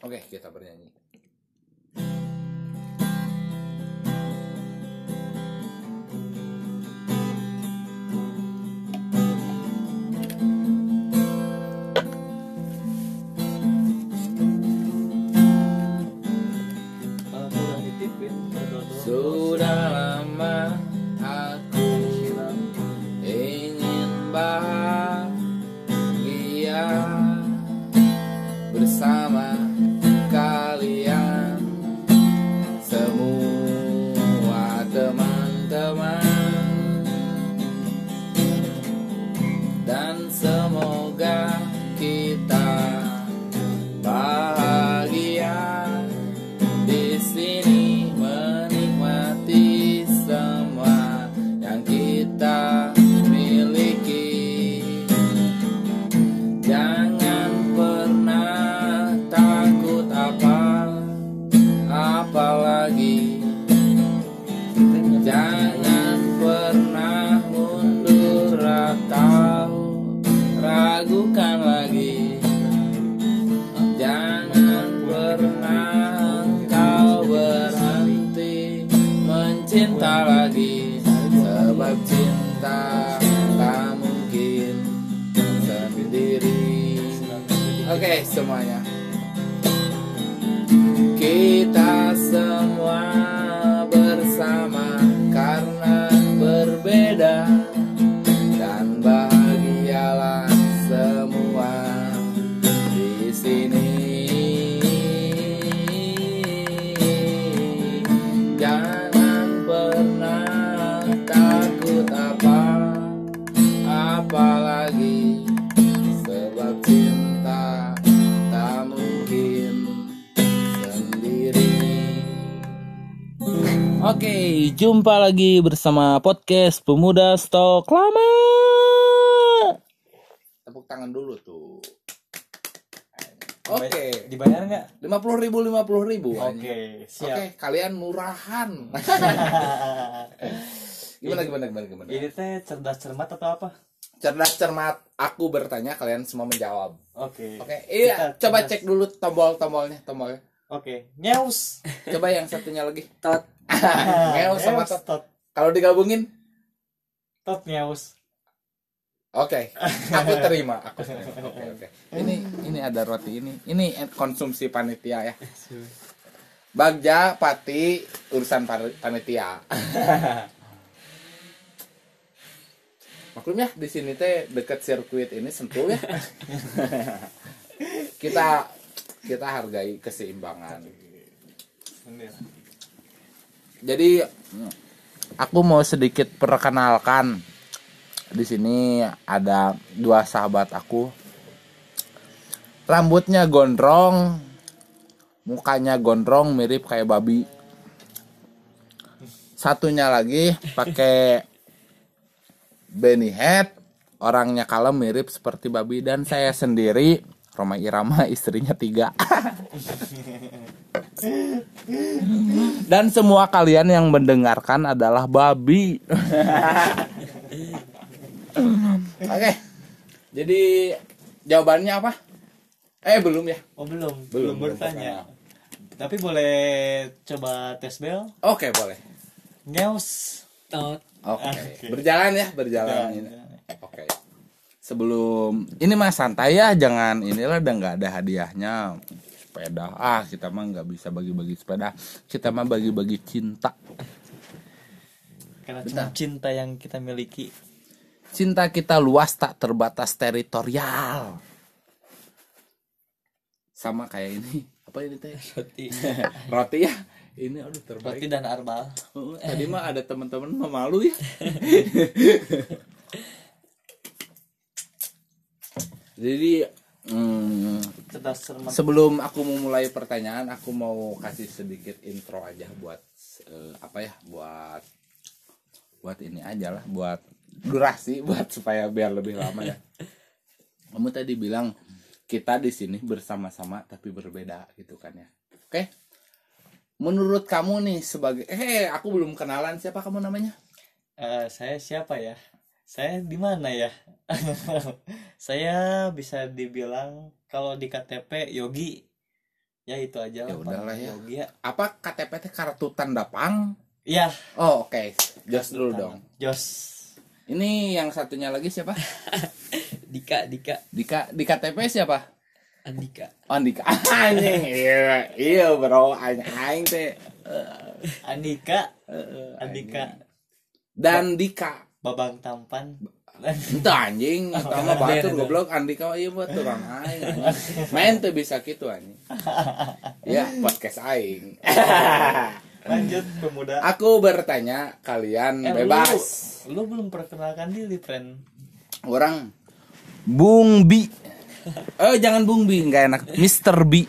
Oke, kita bernyanyi. Jumpa lagi bersama podcast Pemuda Stok Lama. Tepuk tangan dulu tuh. Oke, Dibayar nggak? lima puluh ribu, lima puluh ribu. Oke, Oke, siap. kalian murahan. gimana, gimana, gimana, gimana? Ini teh cerdas cermat atau apa? Cerdas cermat, aku bertanya, kalian semua menjawab. Oke. Oke, iya, Kita coba cerdas. cek dulu tombol-tombolnya, tombolnya. Oke. Nyeus. Coba yang satunya lagi. Tot. Ngeus sama tot. tot. Kalau digabungin, Tot nyeus. Oke, aku terima. Aku terima. Oke, oke. Ini ini ada roti ini. Ini konsumsi panitia ya. Bagja, pati, urusan panitia. Maklum ya di sini teh dekat sirkuit ini sentul ya. kita kita hargai keseimbangan. Jadi aku mau sedikit perkenalkan. Di sini ada dua sahabat aku. Rambutnya gondrong, mukanya gondrong mirip kayak babi. Satunya lagi pakai Benny head, orangnya kalem mirip seperti babi dan saya sendiri Roma Irama istrinya tiga. Dan semua kalian yang mendengarkan adalah babi. Oke. Jadi jawabannya apa? Eh belum ya? Oh belum, Belum, belum, belum bertanya. Tapi boleh coba tes bel? Oke boleh. Nyeus. Tot. Oke. Oke. Berjalan ya, berjalan. Jalan, ini. jalan. Sebelum ini mah santai ya, jangan inilah udah nggak ada hadiahnya. Sepeda. Ah, kita mah nggak bisa bagi-bagi sepeda. Kita mah bagi-bagi cinta. Karena Bentar. cuma cinta yang kita miliki. Cinta kita luas tak terbatas teritorial. Sama kayak ini. Apa ini teh? Roti. Roti ya. Ini aduh terbaik. Roti dan arbal. Tadi mah ada teman-teman mah malu ya. Jadi hmm, sebelum aku memulai pertanyaan, aku mau kasih sedikit intro aja buat eh, apa ya? Buat buat ini aja lah, buat durasi, buat supaya biar lebih lama ya. Kamu tadi bilang kita di sini bersama-sama tapi berbeda gitu kan ya. Oke. Menurut kamu nih sebagai eh aku belum kenalan siapa kamu namanya? Eh, saya siapa ya? Saya di mana ya? saya bisa dibilang kalau di KTP Yogi. Ya itu aja Ya udahlah ya. Yogi ya. Apa KTP teh kartu tanda pang Iya, oh oke. Jos dulu dong. Jos. Ini yang satunya lagi siapa? Dika Dika. Di K- di KTP siapa? Andika. Oh Andika. Anjing iya iya bro. Aing teh. Andika. Eh, Andika. dan Dika Babang Tampan. Itu anjing. Sama batur goblok. Andika iya buat orang aing main tuh bisa gitu anjing. Ya podcast aing. Lanjut pemuda. Aku bertanya kalian Eh, bebas. lu, lu belum perkenalkan diri friend. Orang Bung Bi. Oh jangan Bung Bi nggak enak. Mister Bi.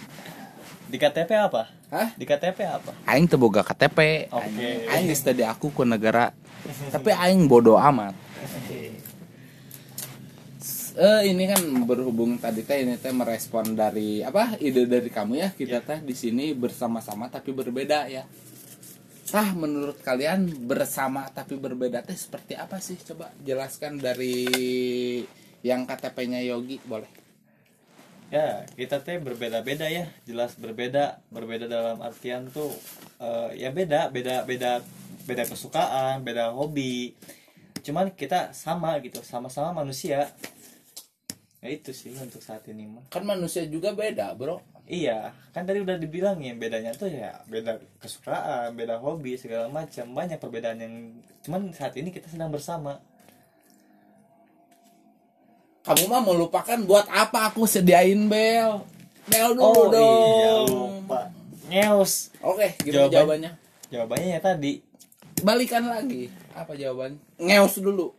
Di KTP apa? Hah? di KTP apa? Aing teu boga KTP Oke. Aing- Aing geus tadi aku ku negara Tapi Aing bodoh amat eh ini kan berhubung tadi teh ini teh merespon dari apa ide dari kamu ya kita teh di sini bersama-sama tapi berbeda ya. Tah menurut kalian bersama tapi berbeda teh seperti apa sih? Coba jelaskan dari yang KTP-nya Yogi boleh. ya kita teh berbeda-beda ya jelas berbeda berbeda dalam artian tuh eh, ya beda beda beda beda kesukaan beda hobi cuman kita sama gitu sama-sama manusia ya itu sih untuk saat ini mah Kan manusia juga beda, Bro. iya kan tadi udah dibilangin bedanya tuh ya beda kesukaan beda hobi segala macam banyak perbedaan yang cuman saat ini kita sedang bersama Kamu mah melupakan buat apa aku sediain bel? Bel dulu dong. iya lupa ngeus Oke, gimana Jawaban- jawabannya? jawabannya ya tadi Balikan lagi. Apa jawaban? Ngeus dulu.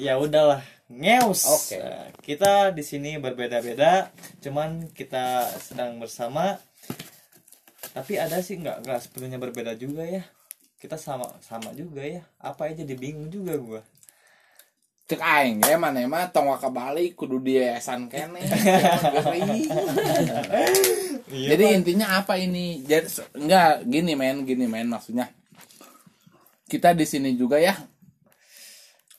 ya udahlah ngeus Oke. Nah, kita di sini berbeda-beda cuman kita sedang bersama tapi ada sih nggak nggak sepenuhnya berbeda juga ya kita sama sama juga ya apa aja dibingung juga gua Cek aing ya mana mah tong waka balik kudu di yayasan kene. Gering. Jadi intinya apa ini? Jadi enggak gini men, gini men maksudnya. Kita di sini juga ya.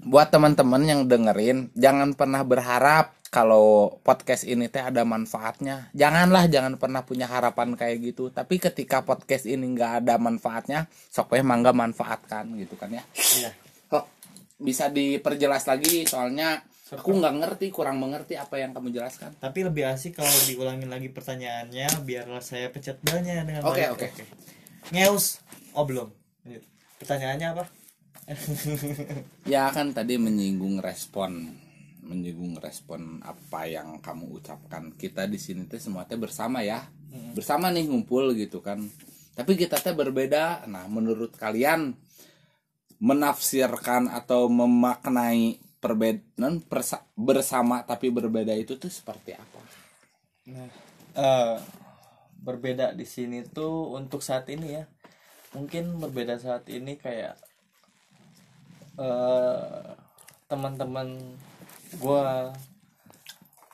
Buat teman-teman yang dengerin, jangan pernah berharap kalau podcast ini teh ada manfaatnya. Janganlah jangan pernah punya harapan kayak gitu. Tapi ketika podcast ini nggak ada manfaatnya, sok mangga manfaatkan gitu kan ya. iya Kok bisa diperjelas lagi soalnya aku nggak ngerti, kurang mengerti apa yang kamu jelaskan. tapi lebih asik kalau diulangin lagi pertanyaannya biarlah saya pencet belnya dengan Oke, baik. oke. ngeus oh belum Lanjut. Pertanyaannya apa Ya kan tadi menyinggung respon, menyinggung respon apa yang kamu ucapkan. Kita di sini teh semua teh bersama ya, bersama nih ngumpul gitu kan. Tapi kita teh berbeda. Nah, menurut kalian menafsirkan atau memaknai perbedaan bersama tapi berbeda itu tuh seperti apa? Nah, eh, berbeda di sini tuh untuk saat ini ya. Mungkin berbeda saat ini kayak eh teman-teman gua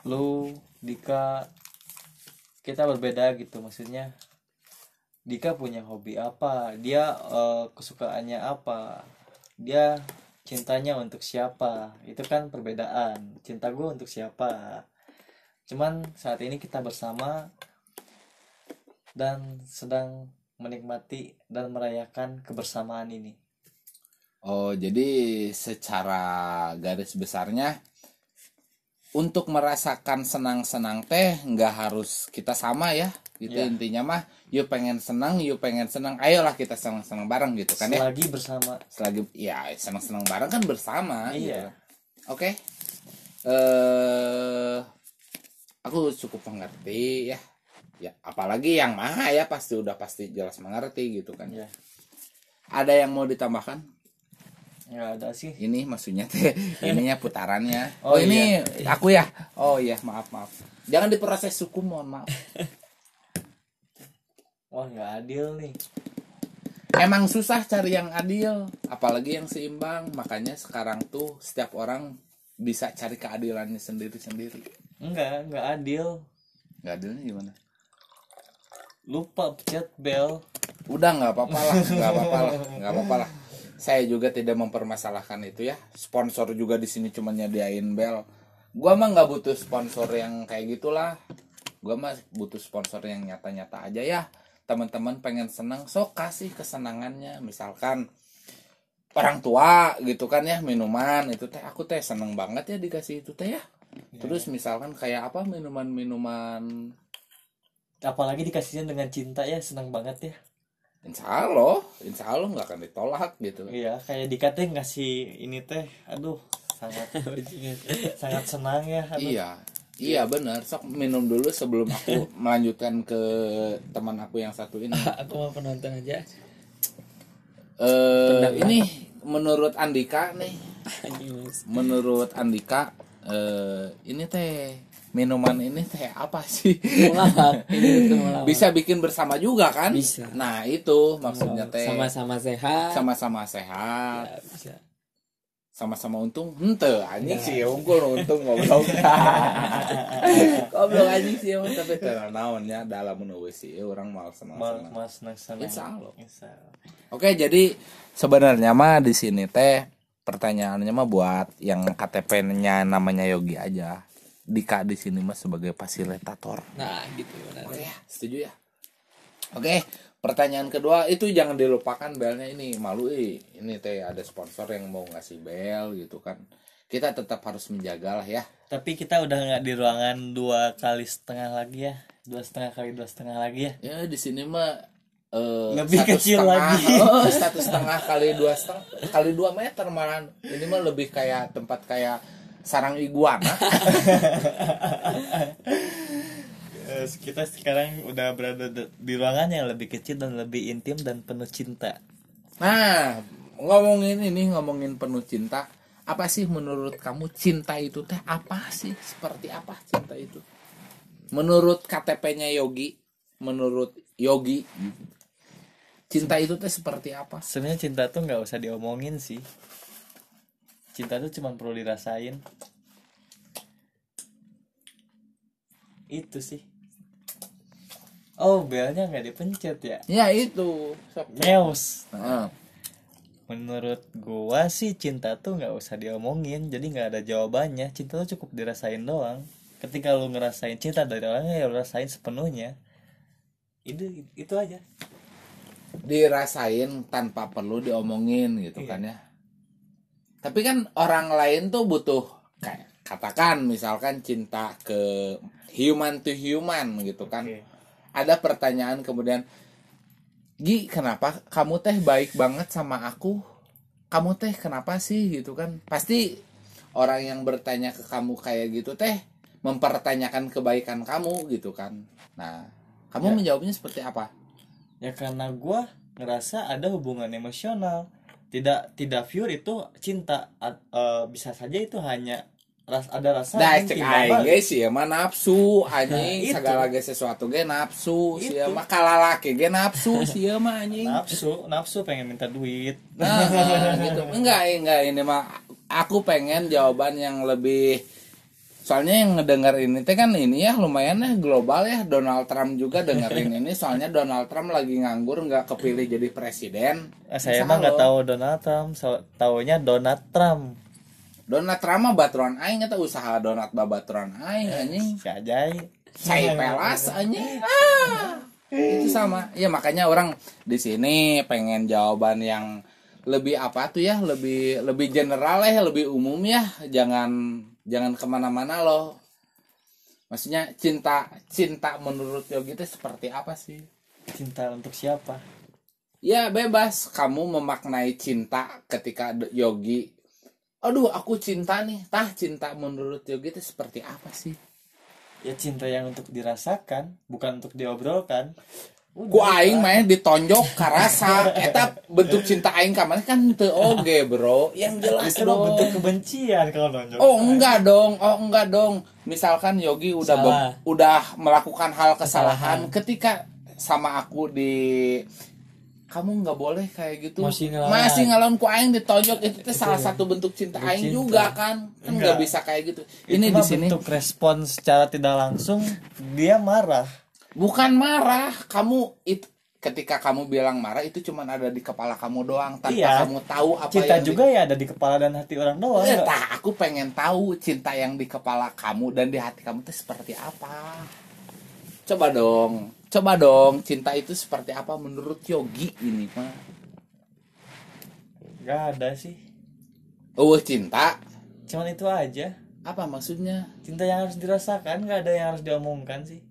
lu Dika kita berbeda gitu. Maksudnya Dika punya hobi apa? Dia eh, kesukaannya apa? Dia cintanya untuk siapa? Itu kan perbedaan. Cinta gue untuk siapa? Cuman saat ini kita bersama dan sedang menikmati dan merayakan kebersamaan ini Oh, jadi secara garis besarnya untuk merasakan senang-senang teh nggak harus kita sama ya. Gitu Iya. intinya mah, yuk pengen senang, yuk pengen senang, ayolah kita senang-senang bareng gitu kan ya. selagi bersama Selagi ya senang-senang bareng kan bersama. Iya. gitu. Oke. Eh aku cukup mengerti ya. Ya, apalagi yang maha ya pasti udah pasti jelas mengerti gitu kan. ya. Ada yang mau ditambahkan? nggak ada sih. Ini maksudnya teh ininya putarannya. Oh, oh, ini aku ya? Oh iya maaf maaf. Jangan diproses suku mohon maaf. Wah nggak adil nih. Emang susah cari yang adil apalagi yang seimbang. Makanya sekarang tuh setiap orang bisa cari keadilannya sendiri sendiri nggak nggak adil. Nggak adilnya gimana lupa pencet bel udah nggak apa-apa lah nggak apa-apa lah nggak apa-apa lah. Saya juga tidak mempermasalahkan itu ya. Sponsor juga di sini cuma nyediain bel gua mah nggak butuh sponsor yang kayak gitulah. Gua mah butuh sponsor yang nyata-nyata aja ya. Teman-teman pengen senang sok kasih kesenangannya. Misalkan orang tua gitu kan ya minuman. Itu teh aku teh seneng banget ya dikasih itu teh ya. Terus misalkan kayak apa minuman-minuman apalagi dikasihnya dengan cinta ya senang banget ya insya Allah insya Allah nggak akan ditolak gitu iya kayak Dika teh ngasih ini teh aduh sangat sangat senang ya aduh. Iya, iya benar. Sok minum dulu sebelum aku melanjutkan ke teman aku yang satu ini. aku mau penonton aja Eh ini menurut Andika nih, menurut Andika eh ini teh minuman ini teh apa sih? Bisa bikin bersama juga kan? Bisa. Nah, itu maksudnya teh sama-sama sehat sama-sama sehat, Ya, bisa sama-sama untung. Hente, anjing sih unggul untung goblok. Goblok anjing sih tapi teu naonnya dalam menulis sih orang Mal, mas Insya Allah. Insya Allah. Oke, jadi sebenarnya mah di sini teh pertanyaannya mah buat yang KTP-nya namanya Yogi aja. Dika di sini mah sebagai fasilitator. nah gitu benar Oke ya, setuju ya. Oke, pertanyaan kedua itu jangan dilupakan belnya ini malu eh. Ini teh ada sponsor yang mau ngasih bel gitu kan. Kita tetap harus menjaga lah ya. tapi kita udah nggak di ruangan dua kali setengah lagi ya dua setengah kali dua setengah lagi ya Ya di sini mah eh, Lebih satu kecil setengah, lagi. oh, satu setengah kali dua setengah kali dua meter malah ini mah lebih kayak tempat kayak sarang iguana. Kita sekarang udah berada di ruangan yang lebih kecil dan lebih intim dan penuh cinta. Nah ngomongin ini ngomongin penuh cinta apa sih menurut kamu cinta itu teh apa sih? Seperti apa cinta itu? Menurut KTP-nya Yogi menurut Yogi cinta itu teh seperti apa? Sebenarnya cinta tuh nggak usah diomongin sih cinta tuh cuma perlu dirasain. Itu sih. Oh belnya nggak dipencet ya? Ya itu. Heeh. menurut gua sih cinta tuh nggak usah diomongin jadi nggak ada jawabannya. Cinta tuh cukup dirasain doang. Ketika lu ngerasain cinta dari orangnya ya lu rasain sepenuhnya. Itu itu aja. Dirasain tanpa perlu diomongin gitu Iya. kan ya tapi kan orang lain tuh butuh kayak katakan misalkan cinta ke human to human gitu kan. Oke. ada pertanyaan kemudian Gi kenapa kamu teh baik banget sama aku? Kamu teh kenapa sih? Gitu kan. Pasti orang yang bertanya ke kamu kayak gitu teh mempertanyakan kebaikan kamu gitu kan. Nah kamu Ya. menjawabnya seperti apa? Ya karena gua ngerasa ada hubungan emosional tidak tidak pure itu cinta eh, bisa saja itu hanya ras ada rasa yang cek aing ge sih mah nafsu anjing itu. segala ge sesuatu ge nafsu sih mah kalalaki ge nafsu sih mah anjing. nafsu nafsu pengen minta duit Nah, nah, gitu. Enggak, enggak ini mah aku pengen jawaban yang lebih soalnya yang ngedenger ini teh kan ini ya lumayan ya global ya. Donald Trump juga dengerin ini soalnya Donald Trump lagi nganggur nggak kepilih jadi presiden. Eh, saya mah nggak tahu Donald Trump so, taunya Donald Trump. Donald Trump mah baturan aing eta usaha Donald babaturan aing anjing. si Ajay. Saya pelas anjing. Ah, itu sama. Ya makanya orang di sini pengen jawaban yang lebih apa tuh ya lebih lebih general ya lebih umum ya. Jangan jangan ke mana-mana loh. Maksudnya cinta cinta menurut Yogi itu seperti apa sih? Cinta untuk siapa? Ya bebas. Kamu memaknai cinta ketika Yogi aduh aku cinta nih. Tah cinta menurut Yogi itu seperti apa sih? Ya cinta yang untuk dirasakan bukan untuk diobrolkan ku aing main ditonjok karasa eta bentuk cinta aing ka maneh kan teu oge bro. Yang jelas itu dong. bentuk kebencian kalau nonjok. Oh enggak dong. Oh enggak dong. Misalkan Yogi udah be- udah melakukan hal kesalahan. Kesalahan. ketika sama aku di kamu nggak boleh kayak gitu. Masih ngelawan. masih ngelawan. Ku aing ditonjok. Itu teh salah satu bentuk cinta Bentuk aing cinta. juga kan. Kan Enggak. nggak bisa kayak gitu. Ini ini di sini. bentuk respon secara tidak langsung dia marah Bukan marah, kamu itu ketika kamu bilang marah itu cuma ada di kepala kamu doang tanpa Iya. kamu tahu apa cinta yang di- juga ya ada di kepala dan hati orang doang Eh, nggak? tah, aku pengen tahu cinta yang di kepala kamu dan di hati kamu itu seperti apa. coba dong coba dong cinta itu seperti apa menurut Yogi ini mah Gak ada sih oh cinta cuman itu aja apa maksudnya cinta yang harus dirasakan gak ada yang harus diomongkan sih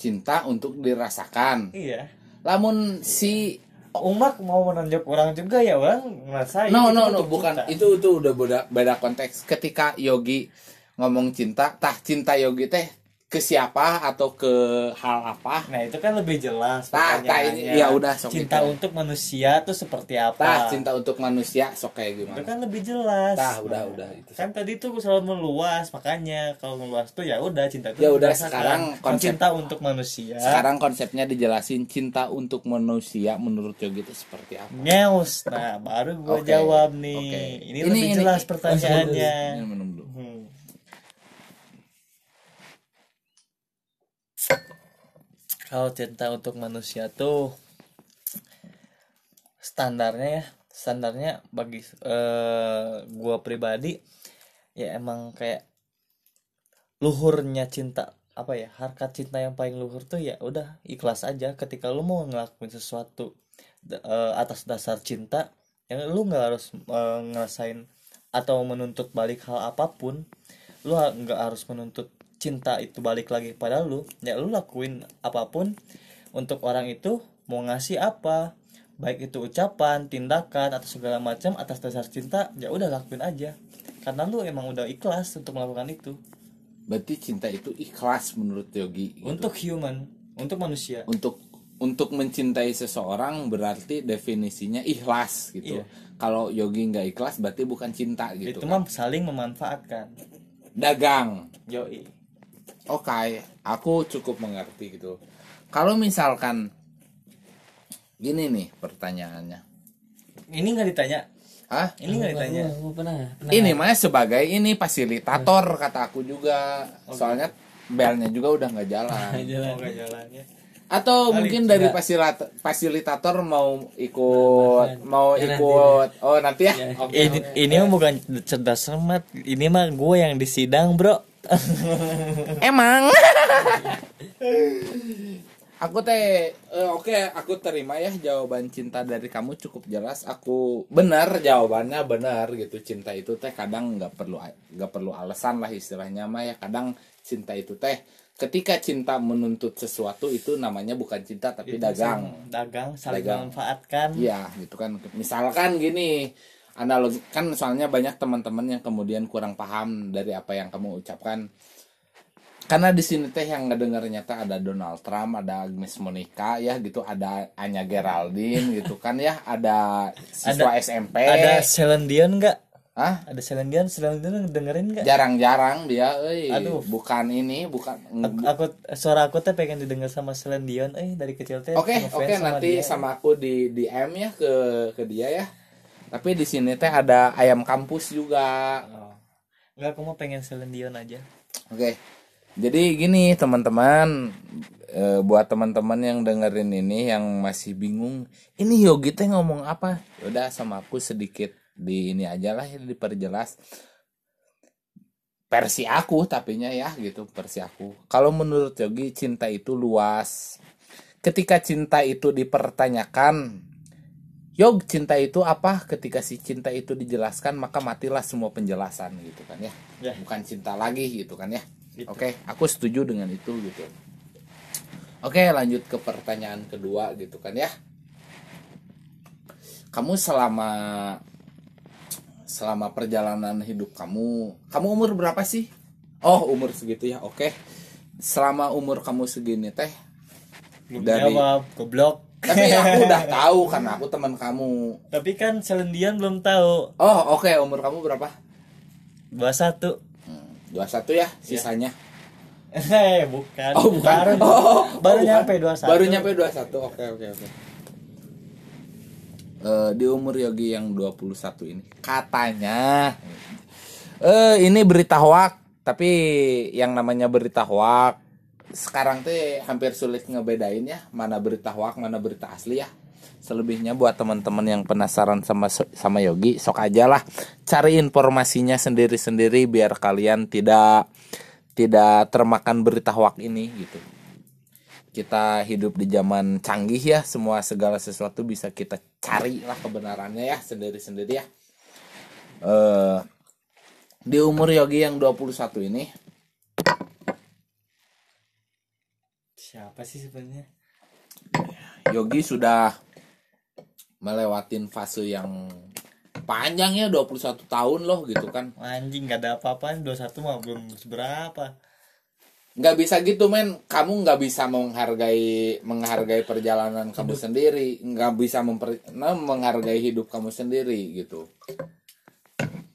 cinta untuk dirasakan. Iya. Lamun si umat mau menunjuk orang juga ya orang ngerasain no no no bukan. cinta. itu itu udah beda beda konteks. Ketika Yogi ngomong cinta tah cinta Yogi teh ke siapa atau ke hal apa nah itu kan lebih jelas ini- pertanyaannya. ya udah, sok cinta itu. untuk manusia tuh seperti apa tah cinta untuk manusia sok kayak itu gimana kan lebih jelas tah udah udah itu kan tadi tuh selalu meluas makanya kalau meluas tuh ya udah cinta itu Ya udah, sekarang Kan konsep- cinta untuk manusia sekarang konsepnya dijelasin cinta untuk manusia menurut Yogi itu seperti apa nyeus nah baru gua Oke, jawab nih oke. ini, Ini- lebih ini- jelas oh, pertanyaannya Ini minum dulu. Hmm. Kalau cinta untuk manusia tuh standarnya ya, standarnya bagi eh, gua pribadi ya emang kayak luhurnya cinta apa ya harkat cinta yang paling luhur tuh ya udah ikhlas aja ketika lu mau ngelakuin sesuatu eh, atas dasar cinta yang lu nggak harus eh, ngerasain atau menuntut balik hal apa pun lu nggak harus menuntut cinta itu balik lagi pada lu ya lu lakuin apa pun untuk orang itu mau ngasih apa baik itu ucapan tindakan atau segala macam atas dasar cinta ya udah lakuin aja. Karena lu emang udah ikhlas untuk melakukan itu. Berarti cinta itu ikhlas menurut Yogi gitu. untuk human untuk manusia. Untuk untuk mencintai seseorang berarti definisinya ikhlas gitu. Iya. kalau Yogi nggak ikhlas berarti bukan cinta gitu itu kan. mah saling memanfaatkan. Dagang. Yoi Oke, aku cukup mengerti gitu. Kalau misalkan gini nih pertanyaannya, ini nggak ditanya ah ini nggak ditanya Gua pernah. pernah. ini mah sebagai ini fasilitator kata aku juga, soalnya belnya juga udah nggak jalan. Jalan. Oh, nggak jalannya Atau Kali mungkin tidak. dari fasilitator, fasilitator mau ikut, mau Ya, nanti. ikut. Oh nanti ya. Ya. Oke. ini ini mah bukan cerdas cermat ini mah gue yang disidang bro Emang. aku teh eh, oke aku terima ya jawaban cinta dari kamu cukup jelas. Aku benar jawabannya benar gitu. Cinta itu teh kadang nggak perlu nggak perlu alasan lah istilahnya mah ya. Kadang cinta itu teh ketika cinta menuntut sesuatu itu namanya bukan cinta tapi dagang. dagang saling Dagang. memanfaatkan. Iya gitu kan. Misalkan gini analogi kan soalnya banyak teman-teman yang kemudian kurang paham dari apa yang kamu ucapkan karena di sini teh yang ngedengarnya teh ada Donald Trump ada Agnes Monica ya gitu ada Anya Geraldine gitu kan ya ada siswa SMP ada Selendion nggak Hah? ada Selendion Selendion dengerin nggak jarang-jarang dia euy Aduh. bukan ini bukan aku, aku suara aku teh pengen didengar sama Selendion eh dari kecil teh Oke, oke nanti dia. sama aku di DM ya ke ke dia ya. Tapi di sini teh ada ayam kampus juga. Oh. Enggak, aku mau pengen Selendion aja. Oke. Jadi gini teman-teman eh, buat teman-teman yang dengerin ini yang masih bingung, ini Yogi teh ngomong apa? Udah sama aku sedikit di ini aja lah ya diperjelas. Versi aku tapinya ya gitu versi aku. Kalau menurut Yogi cinta itu luas. Ketika cinta itu dipertanyakan, Yog cinta itu apa? Ketika si cinta itu dijelaskan maka matilah semua penjelasan gitu kan ya. Ya. Bukan cinta lagi gitu kan ya. Gitu. Oke, aku setuju dengan itu gitu. Oke, lanjut ke pertanyaan kedua gitu kan ya. Kamu selama selama perjalanan hidup kamu, kamu umur berapa sih? Oh, umur segitu ya. Oke. Selama umur kamu segini teh, Belum Dari- jawab, goblok. Tapi aku udah tahu karena aku teman kamu. Tapi kan Selendion belum tahu. Oh, oke, umur kamu berapa? 21. Hmm, 21 ya sisanya. Eh, bukan. Oh, bukan. Baru, Oh, baru oh, bukan. nyampe 21. Baru nyampe 21. Oke, oke, oke. Eh, di umur Yogi yang 21 ini katanya eh ini berita hoak, tapi yang namanya berita hoak sekarang teh hampir sulit ngebedain ya mana berita hoak, mana berita asli ya. Selebihnya buat teman-teman yang penasaran sama sama Yogi, sok aja lah cari informasinya sendiri-sendiri biar kalian tidak tidak termakan berita hoak ini gitu. kita hidup di zaman canggih ya semua segala sesuatu bisa kita cari lah kebenarannya ya sendiri-sendiri ya eh di umur Yogi yang 21 ini siapa sih sebenarnya? Yogi sudah melewatin fase yang panjang ya 21 tahun loh gitu kan. Anjing gak ada apa-apaan. 21 mah belum seberapa. Nggak bisa gitu men. Kamu nggak bisa menghargai menghargai perjalanan kamu sendiri. Nggak bisa memper, nah, menghargai hidup kamu sendiri gitu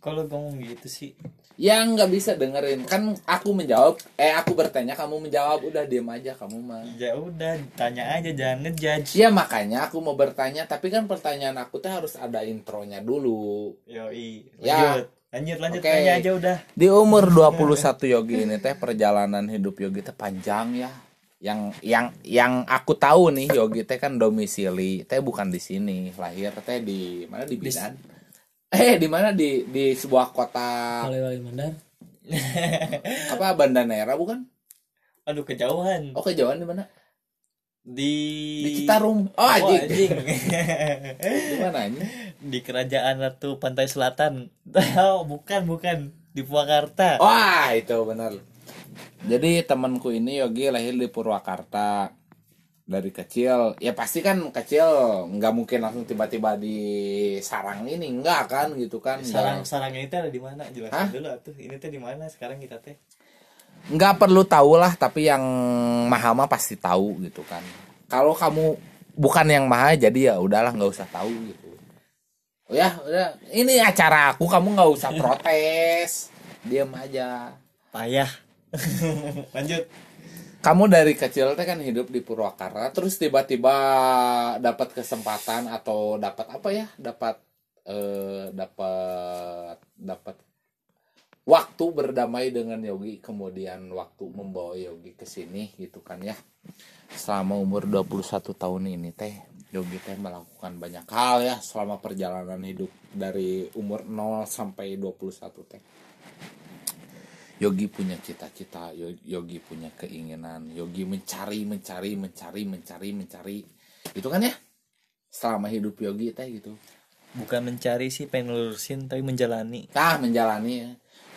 kalau ngomong gitu sih. Yang nggak bisa dengerin. Kan aku menjawab eh aku bertanya kamu menjawab. Udah diem aja kamu mah. Ya udah tanya aja jangan ngejudge. Ya makanya aku mau bertanya tapi kan pertanyaan aku tuh harus ada intronya dulu. Yoi Ya. lanjut. Lanjut lanjut Oke. tanya aja udah. Di umur 21 Yogi ini teh perjalanan hidup Yogi teh panjang ya. Yang yang yang aku tahu nih Yogi teh kan domisili. Teh bukan di sini lahir teh di mana? Di Bidan eh di mana? Di di sebuah kota. Oleh Wali Mandar. apa Bandanera bukan? Aduh kejauhan. Oh kejauhan di mana? Di di Citarum. Oh anjing. anjing. di mana anjing? Di kerajaan Ratu Pantai Selatan. Oh, bukan bukan. Di Purwakarta. Wah itu benar. Jadi temanku ini Yogi lahir di Purwakarta dari kecil. Ya pasti kan kecil nggak mungkin langsung tiba-tiba di sarang ini enggak kan gitu kan. Sarang sarangnya itu ada di mana? Hah? jelasin dulu atuh. Ini tuh di mana sekarang kita teh? Nggak perlu tahu lah tapi yang maha mah pasti tahu gitu kan. Kalau kamu bukan yang maha jadi ya udahlah nggak usah tahu gitu. Oh ya udah. Ini acara aku kamu nggak usah protes. Diam aja. Payah. Lanjut kamu dari kecil teh kan hidup di Purwakarta terus tiba-tiba dapat kesempatan atau dapat apa ya? Dapat eh dapat dapat waktu berdamai dengan Yogi kemudian waktu membawa Yogi ke sini gitu kan ya. Selama umur 21 tahun ini teh Yogi teh melakukan banyak hal ya selama perjalanan hidup dari umur 0 sampai 21 teh Yogi punya cita-cita, Yo- Yogi punya keinginan, Yogi mencari, mencari, mencari, mencari, mencari. Itu kan ya? Selama hidup Yogi teh gitu. bukan mencari sih pengen lurusin tapi menjalani Nah, menjalani ya.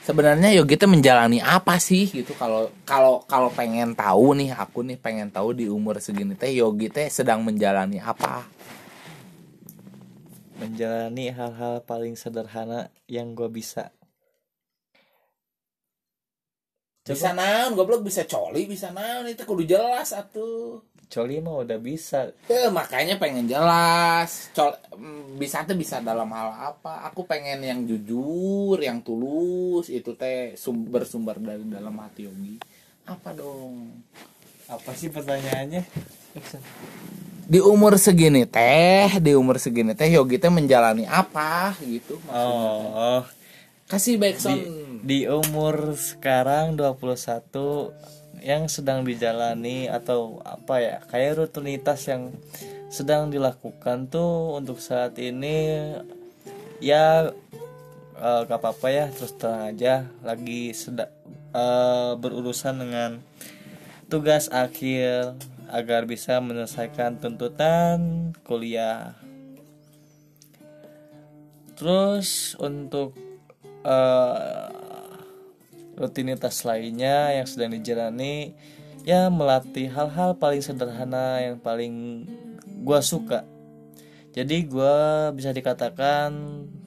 Sebenarnya Yogi teh menjalani apa sih gitu kalau kalau kalau pengen tahu nih aku nih pengen tahu di umur segini teh Yogi teh sedang menjalani apa? menjalani hal-hal paling sederhana yang gue bisa Bisa naon, goblok bisa coli, bisa naon itu kudu jelas atuh. Coli mah udah bisa Ya, makanya pengen jelas. Col mm, bisa tuh bisa dalam hal apa? Aku pengen yang jujur, yang tulus, itu teh sumber sumber dari dalam hati Yogi. Apa dong? apa sih pertanyaannya Di umur segini teh, di umur segini teh Yogi teh menjalani apa gitu maksudnya. oh Kasih backsound. di umur sekarang 21 yang sedang dijalani atau apa ya kayak rutinitas yang sedang dilakukan tuh untuk saat ini ya eh, gak apa-apa ya terus terang aja lagi sedang berurusan dengan tugas akhir agar bisa menyelesaikan tuntutan kuliah terus untuk eh, rutinitas lainnya yang sedang dijalani ya melatih hal-hal paling sederhana yang paling gua suka jadi gua bisa dikatakan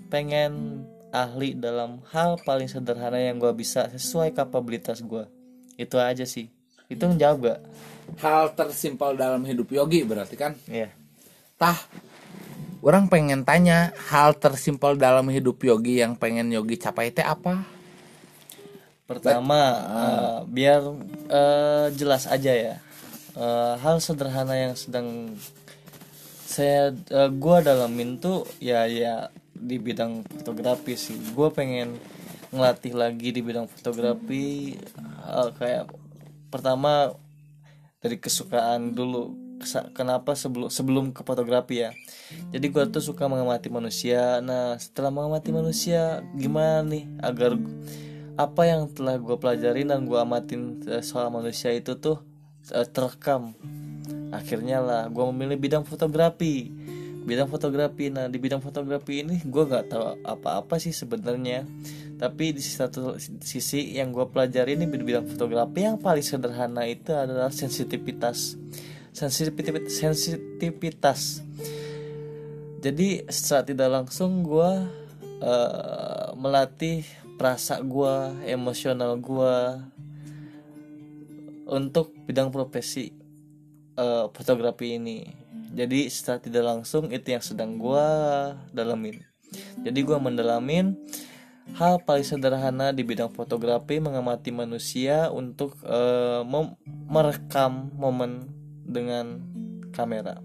pengen ahli dalam hal paling sederhana yang gua bisa sesuai kapabilitas gua itu aja sih itu ngejawab gak? Hal tersimpel dalam hidup Yogi berarti kan? Iya Tah, orang pengen tanya hal tersimpel dalam hidup Yogi yang pengen Yogi capai teh apa? Pertama, eh, biar eh, jelas aja ya. Eh, hal sederhana yang sedang saya eh, gua dalamin tuh ya ya di bidang fotografi sih. Gua pengen ngelatih lagi di bidang fotografi eh, kayak pertama dari kesukaan dulu kenapa sebelum sebelum ke fotografi ya? Jadi gua tuh suka mengamati manusia. Nah setelah mengamati manusia gimana nih agar apa yang telah gue pelajarin dan gue amatin eh, soal manusia itu tuh eh, terekam? Akhirnya lah gue memilih bidang fotografi. Bidang fotografi nah di bidang fotografi ini gue nggak tahu apa-apa sih sebenarnya. Tapi di satu sisi yang gue pelajari ini bidang fotografi yang paling sederhana itu adalah sensitivitas sensitivitas. Jadi secara tidak langsung gue eh, melatih perasa gue emosional gue untuk bidang profesi eh, fotografi ini. Jadi secara tidak langsung itu yang sedang gue dalamin. Jadi gue mendalamin hal paling sederhana di bidang fotografi mengamati manusia untuk mem- merekam momen dengan kamera.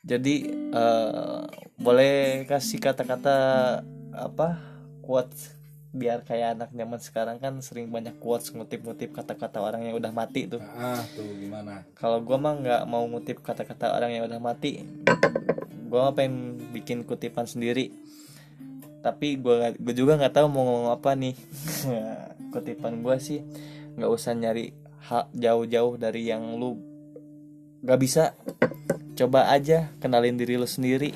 Jadi eh, boleh kasih kata-kata apa quotes biar kayak anak zaman sekarang kan sering banyak quotes ngutip-ngutip kata-kata orang yang udah mati tuh. Ah tuh gimana? Kalau gua mah nggak mau ngutip kata-kata orang yang udah mati. Gua mah pengen bikin kutipan sendiri. Tapi gua gue juga nggak tahu mau ngomong apa nih. Kutipan gua sih nggak usah nyari hak jauh-jauh dari yang lu nggak bisa. Coba aja kenalin diri lu sendiri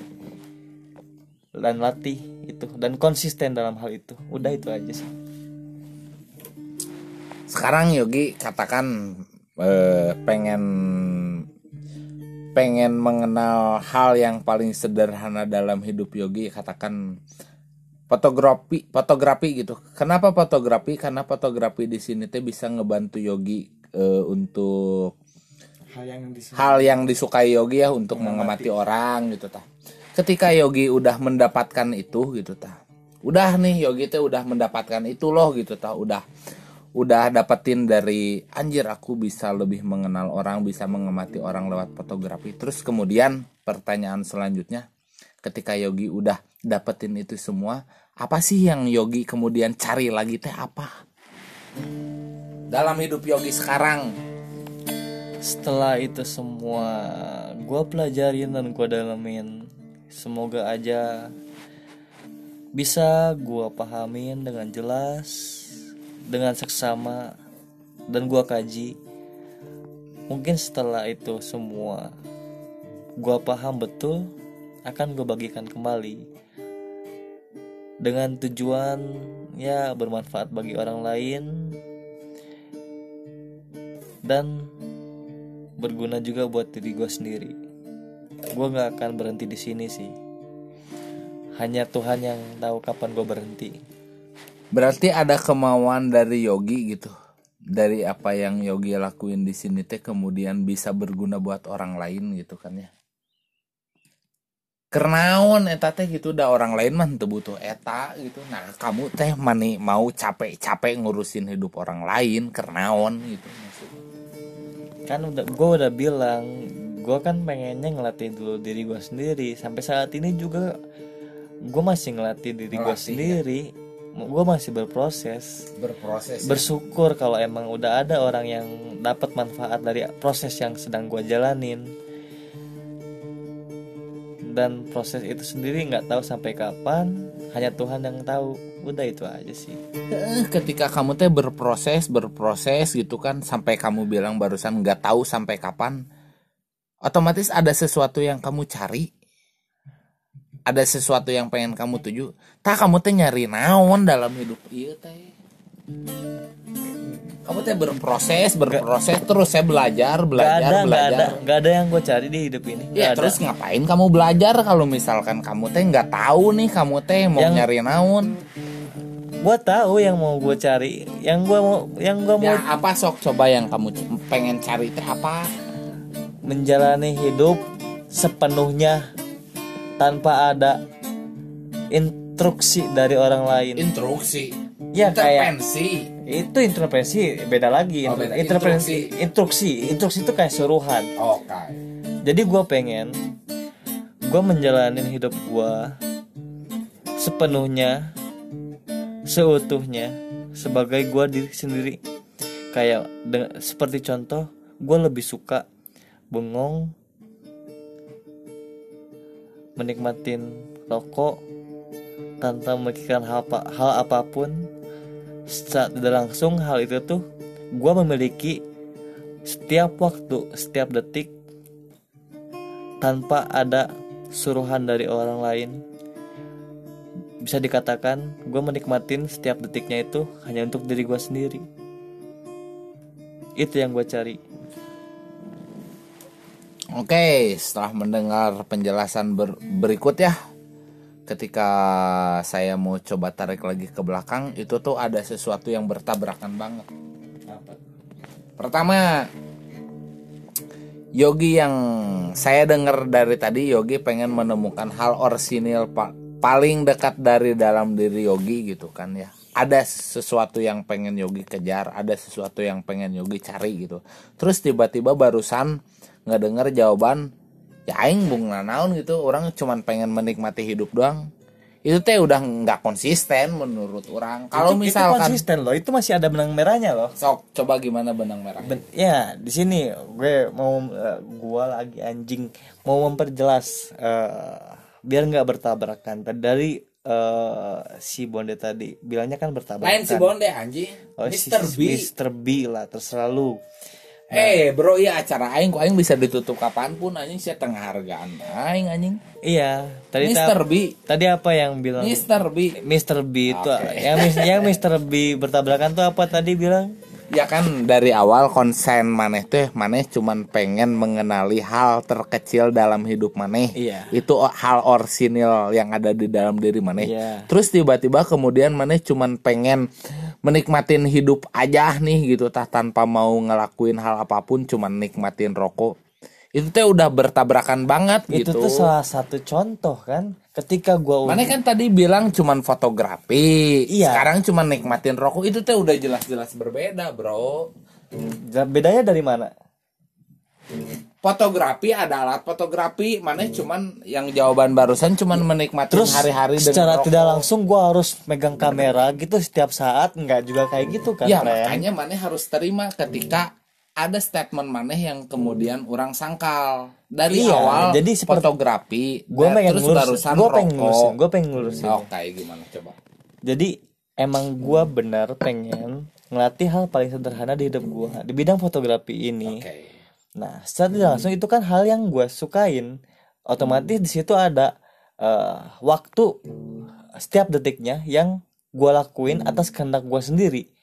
dan latih itu dan konsisten dalam hal itu. Udah itu aja sih. Sekarang Yogi katakan eh, pengen pengen mengenal hal yang paling sederhana dalam hidup Yogi katakan fotografi fotografi gitu. Kenapa fotografi? Karena fotografi di sini teh bisa ngebantu Yogi eh, untuk hal yang disukai hal yang disukai Yogi ya untuk mengamati orang gitu tah. Ketika Yogi udah mendapatkan itu gitu tah. Udah nih Yogi teh udah mendapatkan itu loh gitu tah. Udah udah dapetin dari anjir aku bisa lebih mengenal orang bisa mengamati orang lewat fotografi. Terus kemudian pertanyaan selanjutnya ketika Yogi udah dapetin itu semua apa sih yang Yogi kemudian cari lagi teh apa? Dalam hidup Yogi sekarang setelah itu semua gue pelajarin dan gue dalamin semoga aja bisa gue pahamin dengan jelas dengan seksama dan gue kaji. Mungkin setelah itu semua gue paham betul akan gue bagikan kembali. Dengan tujuan ya bermanfaat bagi orang lain. Dan berguna juga buat diri gue sendiri. Gue nggak akan berhenti di sini sih. Hanya Tuhan yang tahu kapan gue berhenti. Berarti ada kemauan dari Yogi gitu. Dari apa yang Yogi lakuin di sini teh kemudian bisa berguna buat orang lain gitu kan ya. Kernaon eta teh gitu udah orang lain mah teu butuh eta gitu. Nah, kamu teh mani mau capek-capek ngurusin hidup orang lain kernaon gitu. Kan udah gue udah bilang gue kan pengennya ngelatih dulu diri gue sendiri. Sampai saat ini juga gue masih ngelatih diri gue Ngelatih, ya? sendiri. Gue masih berproses. Berproses. ya. Bersyukur kalau emang udah ada orang yang dapat manfaat dari proses yang sedang gue jalanin. Dan proses itu sendiri nggak tahu sampai kapan, hanya Tuhan yang tahu. Udah itu aja sih. Eh, ketika kamu teh berproses berproses gitu kan sampai kamu bilang barusan nggak tahu sampai kapan otomatis ada sesuatu yang kamu cari ada sesuatu yang pengen kamu tuju tak kamu teh nyari naon dalam hidup iya teh kamu teh berproses berproses terus saya belajar Gak belajar ada, nggak belajar ada, nggak ada yang gue cari di hidup ini. Nggak Ya ada. terus ngapain kamu belajar kalau misalkan kamu teh nggak tahu nih kamu teh mau Yang- nyari naon gue tahu yang mau gue cari, yang gue mau, yang gue mau ya apa sok coba yang kamu pengen cari teh apa menjalani hidup sepenuhnya tanpa ada instruksi dari orang lain. instruksi ya kayak itu intervensi beda lagi. Oh, beda. Intervensi, instruksi, instruksi itu kayak suruhan. oke Jadi gue pengen gue menjalani hidup gue sepenuhnya, seutuhnya sebagai gue diri sendiri. Kayak seperti contoh, gue lebih suka bengong, menikmatin rokok tanpa memikirkan hal, apa- hal apa pun. Secara tidak langsung hal itu tuh gue memiliki setiap waktu setiap detik tanpa ada suruhan dari orang lain. Bisa dikatakan gue menikmatin setiap detiknya itu hanya untuk diri gue sendiri. Itu yang gue cari. Oke, setelah mendengar penjelasan ber- berikut ya, ketika saya mau coba tarik lagi ke belakang, itu tuh ada sesuatu yang bertabrakan banget. Pertama, Yogi yang saya dengar dari tadi, Yogi pengen menemukan hal orsinil pa- paling dekat dari dalam diri Yogi gitu kan ya. Ada sesuatu yang pengen Yogi kejar, ada sesuatu yang pengen Yogi cari gitu. Terus tiba-tiba barusan nggak denger jawaban ya aing bung nanaon gitu orang cuman pengen menikmati hidup doang. Itu teh udah nggak konsisten menurut orang. Kalau Itu- itu misalkan konsisten loh itu masih ada benang merahnya loh. Sok coba gimana benang merah Ben- ya di sini gue mau eh, gua lagi anjing mau memperjelas eh, biar nggak bertabrakan. Dari eh, si Bonde tadi bilangnya kan bertabrakan. Lain si Bonde anjing. Oh, Mr. si- B. Mr. B lah terserah lu eh bro ya acara aing kok aing bisa ditutup kapan pun anjing saya tengah hargaan aing anjing iya tadi ta- B tadi apa yang bilang Mr. B Mr. B itu yang mis- yang Mr. B bertabrakan tuh apa tadi bilang Ya kan dari awal konsen maneh teh maneh cuman pengen mengenali hal terkecil dalam hidup maneh. Iya. Itu hal orsinil yang ada di dalam diri maneh. Iya. Terus tiba-tiba kemudian maneh cuman pengen menikmatin hidup aja nih gitu tah tanpa mau ngelakuin hal apa pun cuman nikmatin rokok. Itu teh udah bertabrakan banget itu gitu. tuh salah satu contoh kan ketika gua Maneh kan tadi bilang cuman fotografi. Iya. Sekarang cuman nikmatin rokok itu teh udah jelas-jelas berbeda, Bro. bedanya dari mana fotografi ada alat fotografi mana cuman yang jawaban barusan cuman menikmati terus hari-hari secara rokok. tidak langsung gua harus megang kamera gitu setiap saat nggak juga kayak gitu kan ya Pren? makanya mana harus terima ketika ada statement maneh yang kemudian orang sangkal. Dari Iya, awal jadi seperti- fotografi gue nah, pengen terus ngurusin barusan gue pengen rokok. ngurusin gue pengen ngurusin. Oh kayak gimana coba? Jadi emang gua benar pengen ngelatih hal paling sederhana di hidup gua di bidang fotografi ini. Oke nah secara tidak langsung itu kan hal yang gua sukain. Otomatis di situ ada eh, waktu setiap detiknya yang gua lakuin atas kehendak gua sendiri.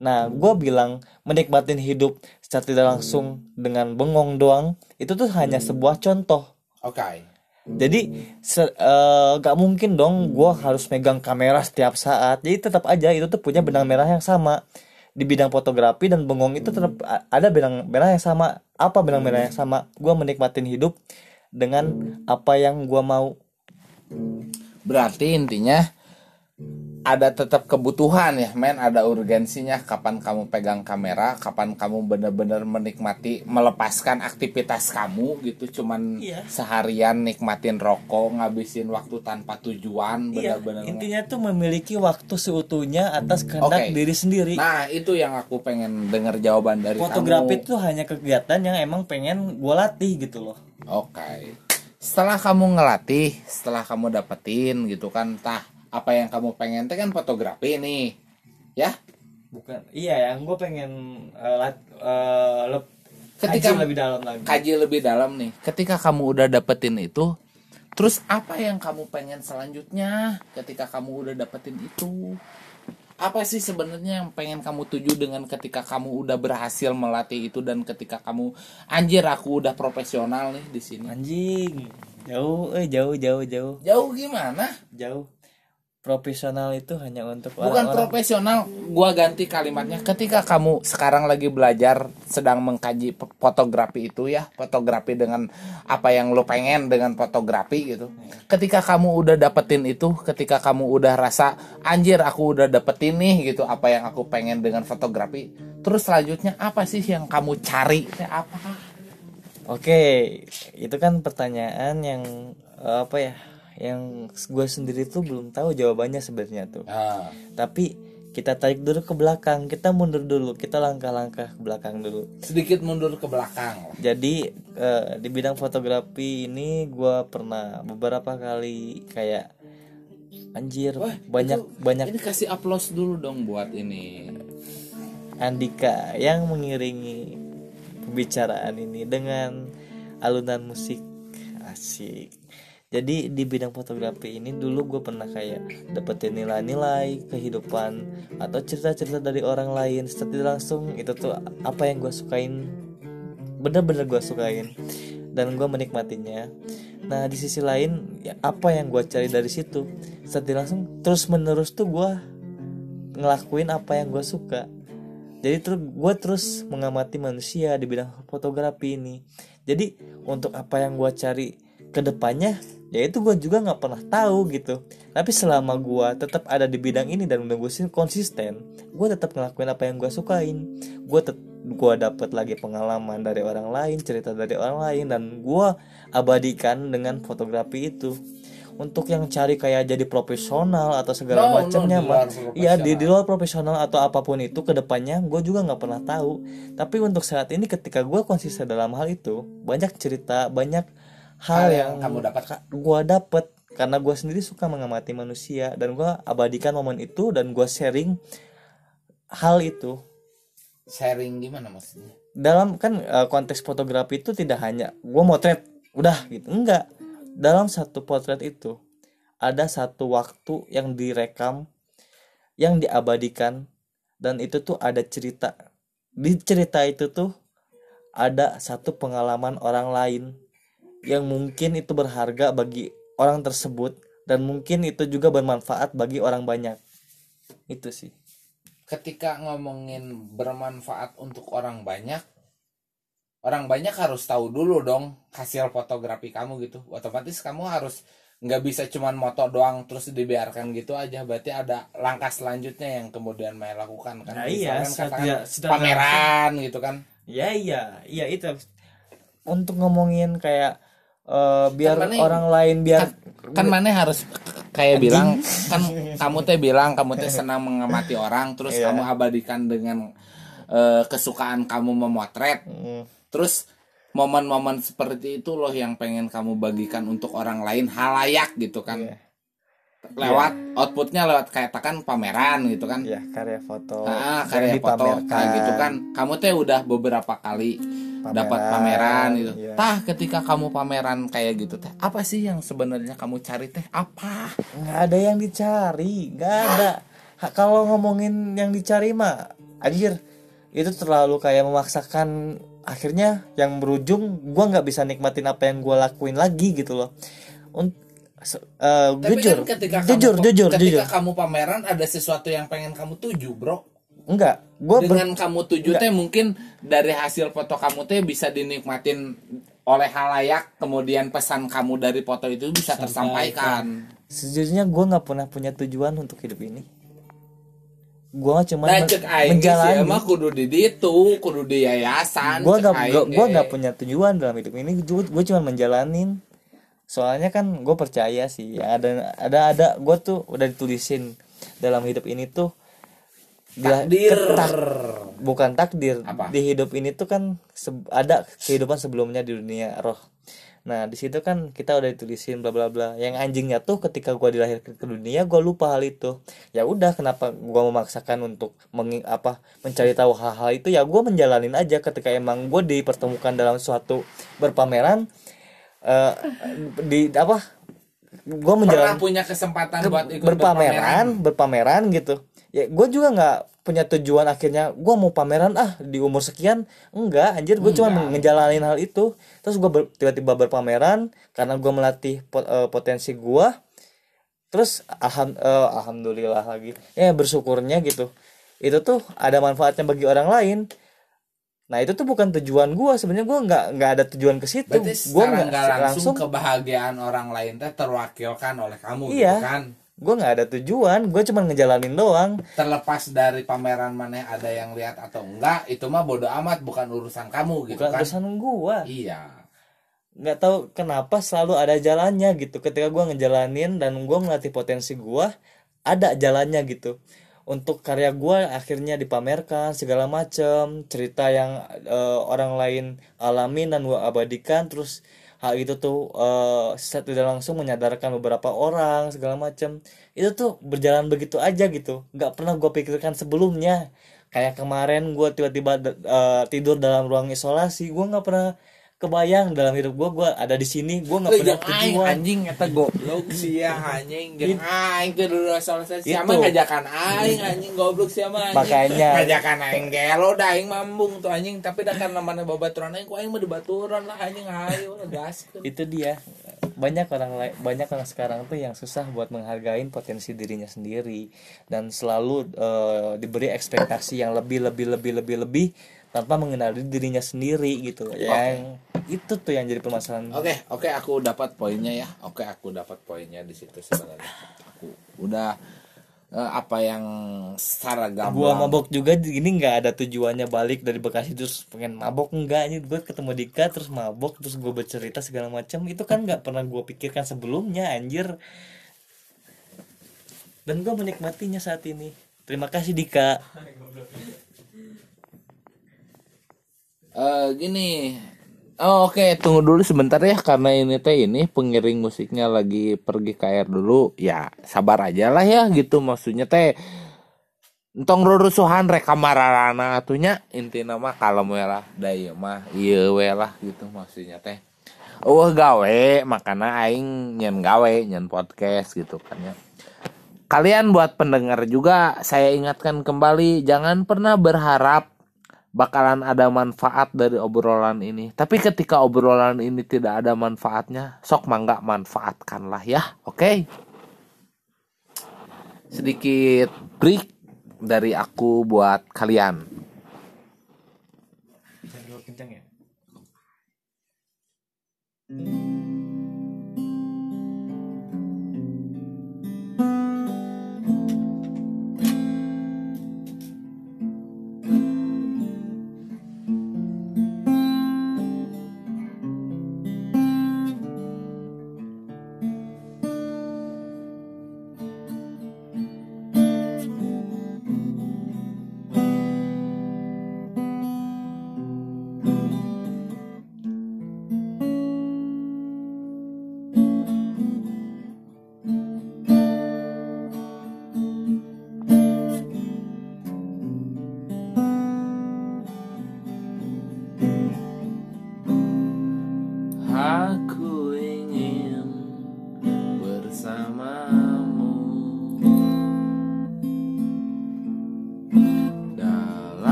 Nah gua bilang menikmatin hidup secara tidak langsung dengan bengong doang itu tuh hanya sebuah contoh. Oke. Jadi se- eh, gak mungkin dong gua harus megang kamera setiap saat. Jadi tetap aja itu tuh punya benang merah yang sama di bidang fotografi dan bengong itu tetap a- ada benang merah yang sama. Apa benang merah yang sama? Gua menikmatin hidup dengan apa yang gua mau. Berarti intinya ada tetap kebutuhan ya men. Ada urgensinya kapan kamu pegang kamera kapan kamu bener-bener menikmati melepaskan aktivitas kamu gitu. Cuman Iya. seharian nikmatin rokok ngabisin waktu tanpa tujuan Iya, bener-bener intinya tuh memiliki waktu seutuhnya atas kehendak Oke. diri sendiri. Nah itu yang aku pengen dengar jawaban dari fotografi kamu. itu hanya kegiatan yang emang pengen gua latih gitu loh. Oke. Setelah kamu ngelatih setelah kamu dapetin gitu kan tah apa yang kamu pengen teh kan fotografi nih ya? Bukan iya yang gue pengen eh, lat- eh, lep- Ketika- kaji lebih dalam lagi. kaji lebih dalam nih. Ketika kamu udah dapetin itu terus apa yang kamu pengen selanjutnya ketika kamu udah dapetin itu? Apa sih sebenarnya yang pengen kamu tuju dengan ketika kamu udah berhasil melatih itu dan ketika kamu anjir aku udah profesional nih di sini? Anjing jauh eh jauh jauh jauh. Jauh gimana? Jauh profesional itu hanya untuk bukan orang-orang. profesional gua ganti kalimatnya. Ketika kamu sekarang lagi belajar sedang mengkaji fotografi itu ya fotografi dengan apa yang lo pengen dengan fotografi gitu. Ketika kamu udah dapetin itu ketika kamu udah rasa anjir aku udah dapetin nih gitu apa yang aku pengen dengan fotografi terus selanjutnya apa sih yang kamu cari? Apa? Oke itu kan pertanyaan yang eh, apa ya yang gue sendiri tuh belum tahu jawabannya sebenarnya tuh. Ah, tapi kita tarik dulu ke belakang. Kita mundur dulu. Kita langkah-langkah ke belakang dulu. Sedikit mundur ke belakang. Jadi eh, di bidang fotografi ini gua pernah beberapa kali kayak anjir Wah, banyak itu- banyak ini kasih aplaus dulu dong buat ini. Andika yang mengiringi pembicaraan ini dengan alunan musik. Asik jadi di bidang fotografi ini dulu gue pernah kayak dapetin nilai-nilai kehidupan atau cerita-cerita dari orang lain. Secara langsung itu tuh apa yang gue sukain bener-bener gue sukain dan gue menikmatinya. Nah di sisi lain ya, apa yang gue cari dari situ? Secara langsung terus menerus tuh gue ngelakuin apa yang gue suka. Jadi terus gue terus mengamati manusia di bidang fotografi ini. Jadi untuk apa yang gue cari ke depannya ya itu gue juga nggak pernah tahu gitu. Tapi selama gue tetap ada di bidang ini dan udah gue konsisten gue tetap ngelakuin apa yang gue sukain. Gue gue dapet lagi pengalaman dari orang lain cerita dari orang lain dan gue abadikan dengan fotografi itu. Untuk yang cari kayak jadi profesional atau segala No, macamnya di mah iya di, di luar profesional atau apa pun itu ke depannya gue juga nggak pernah tahu. Tapi untuk saat ini ketika gue konsisten dalam hal itu banyak cerita banyak hal, yang, kamu dapat. gue dapet. Karena gue sendiri suka mengamati manusia. Dan gue abadikan momen itu dan gue sharing hal itu. Sharing gimana maksudnya? Dalam kan eh, konteks fotografi itu tidak hanya gue motret udah gitu. Enggak. Dalam satu potret itu ada satu waktu yang direkam yang diabadikan dan itu tuh ada cerita. Di cerita itu tuh ada satu pengalaman orang lain yang mungkin itu berharga bagi orang tersebut dan mungkin itu juga bermanfaat bagi orang banyak. Itu sih. Ketika ngomongin bermanfaat untuk orang banyak orang banyak harus tahu dulu dong hasil fotografi kamu gitu. Otomatis kamu harus nggak bisa cuman moto doang terus dibiarkan gitu aja. Berarti ada langkah selanjutnya yang kemudian Maya lakukan kan. Nah, iya, katakan pameran gitu kan. Ya iya, iya itu. Untuk ngomongin kayak eh, biar Kan mana- orang lain biar kan mana harus kayak bilang kan kamu teh bilang kamu teh senang mengamati orang terus Iya. kamu abadikan dengan eh, kesukaan kamu memotret. Hmm, terus momen-momen seperti itu loh yang pengen kamu bagikan untuk orang lain halayak gitu kan. Iya. lewat outputnya lewat kayak katakan pameran gitu kan. Ya karya foto Ah, yang karya foto kayak gitu kan. Kamu teh udah beberapa kali dapat pameran gitu iya. tah ketika kamu pameran kayak gitu teh apa sih yang sebenarnya kamu cari teh apa nggak ada yang dicari, nggak ada. Kalau ngomongin yang dicari mah, anjir itu terlalu kayak memaksakan akhirnya yang berujung gua nggak bisa nikmatin apa yang gua lakuin lagi gitu loh. Un- se- eh, Tapi jujur, kan ketika jujur, kamu, jujur, ketika jujur. kamu pameran ada sesuatu yang pengen kamu tuju bro Enggak, gua ber- dengan kamu tuju teh mungkin dari hasil foto kamu teh bisa dinikmatin oleh halayak kemudian pesan kamu dari foto itu bisa tersampaikan sejujurnya gue nggak pernah punya tujuan untuk hidup ini gue cuma Nah, men- cek menjalani emang kudu di ditu, kudu di yayasan. gue gua ge. nggak punya tujuan dalam hidup ini gue cuma menjalanin soalnya kan gue percaya sih ada ada ada gue tuh udah ditulisin dalam hidup ini tuh dia takdir. ketak. Bukan takdir. Apa? di hidup ini tuh kan se- ada kehidupan sebelumnya di dunia roh. Nah di situ kan kita udah ditulisin bla bla bla. Yang anjingnya tuh ketika gua dilahirkan ke dunia gua lupa hal itu. Ya udah kenapa gua memaksakan untuk mengi apa mencari tahu hal-hal itu? Ya gua menjalanin aja ketika emang gue dipertemukan dalam suatu berpameran eh, di apa gua Pernah menjalani punya kesempatan ke- buat ikut berpameran? berpameran gitu ya gue juga nggak punya tujuan akhirnya gue mau pameran ah di umur sekian enggak anjir gue cuma ngejalanin hal itu. Terus gue tiba-tiba berpameran karena gue melatih po- eh, potensi gue terus alham, eh, alhamdulillah lagi. Ya bersyukurnya gitu. Itu tuh ada manfaatnya bagi orang lain. Nah itu tuh bukan tujuan gue sebenarnya gue nggak nggak ada tujuan ke situ. Gue nggak langsung, kebahagiaan orang lain teh terwakilkan oleh kamu Iya. gitu kan. Gue nggak ada tujuan gue cuma ngejalanin doang. Terlepas dari pameran mana ada yang lihat atau enggak, itu mah bodoh amat bukan urusan kamu gitu bukan kan. urusan gua. Iya. nggak tahu kenapa selalu ada jalannya gitu. Ketika gua ngejalanin dan gua melatih potensi gua ada jalannya gitu. Untuk karya gua akhirnya dipamerkan segala macam cerita yang eh, orang lain alamin dan gua abadikan terus hal itu tuh eh, secara tidak langsung menyadarkan beberapa orang segala macam itu tuh berjalan begitu aja gitu. Nggak pernah gua pikirkan sebelumnya. Kayak kemarin gue tiba-tiba eh, tidur dalam ruang isolasi. Gue nggak pernah kebayang dalam hidup gue gue ada di sini gue nggak pernah tujuan anjing eta goblok sia anjing jeung aing ke dulu selesai sia Itu. mah ngajakan aing anjing goblok sia mah anjing. Makanya. ngajakan aing gelo da aing mambung tuh anjing tapi da kan namanya babaturan aing ku aing mah dibaturan lah anjing ayo gaskeun. itu dia banyak orang lain banyak orang sekarang tuh yang susah buat menghargai potensi dirinya sendiri dan selalu eh, diberi ekspektasi yang lebih lebih lebih lebih lebih tanpa mengenali dirinya sendiri gitu. Yang itu tuh yang jadi permasalahan. Oke, oke aku dapat poinnya ya. Oke, aku dapat poinnya di situ sebenarnya. Aku udah eh, apa yang secara gamblang. gua mabok juga ini nggak ada tujuannya balik dari Bekasi terus pengen mabok enggak ini gue ketemu Dika terus mabok terus gue bercerita segala macam. Itu kan nggak pernah gue pikirkan sebelumnya anjir. Dan gue menikmatinya saat ini. Terima kasih Dika Eh gini. Oh, oke, tunggu dulu sebentar ya karena ini teh ini pengiring musiknya lagi pergi air dulu. Ya, sabar aja lah ya gitu maksudnya teh. Entong rurusuhan rek kamararana atunya intina mah kalem we lah da ieu mah ieu we lah gitu maksudnya teh. Eueuh gawe makana aing nyen gawe nyen podcast gitu kan ya. Kalian buat pendengar juga saya ingatkan kembali jangan pernah berharap bakalan ada manfaat dari obrolan ini. Tapi ketika obrolan ini tidak ada manfaatnya, sok mangga manfaatkanlah ya. Oke. Sedikit break dari aku buat kalian. kencang ya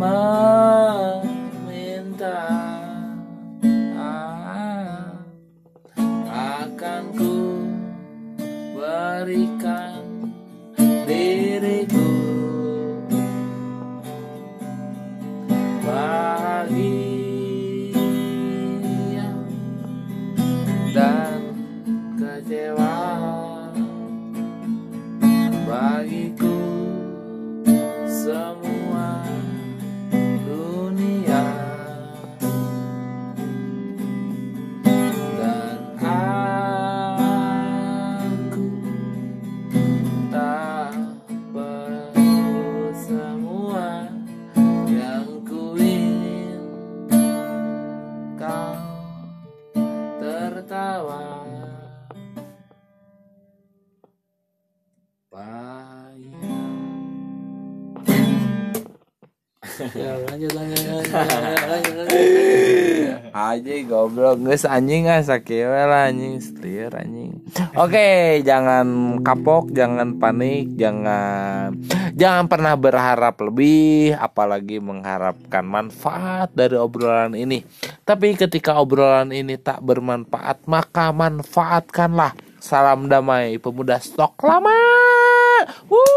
妈 goblok geus anjing ah sakieu we lah anjing setir anjing. Oke jangan kapok jangan panik jangan jangan pernah berharap lebih apalagi mengharapkan manfaat dari obrolan ini. Tapi ketika obrolan ini tak bermanfaat maka manfaatkanlah. Salam damai pemuda stok lama. Wuh.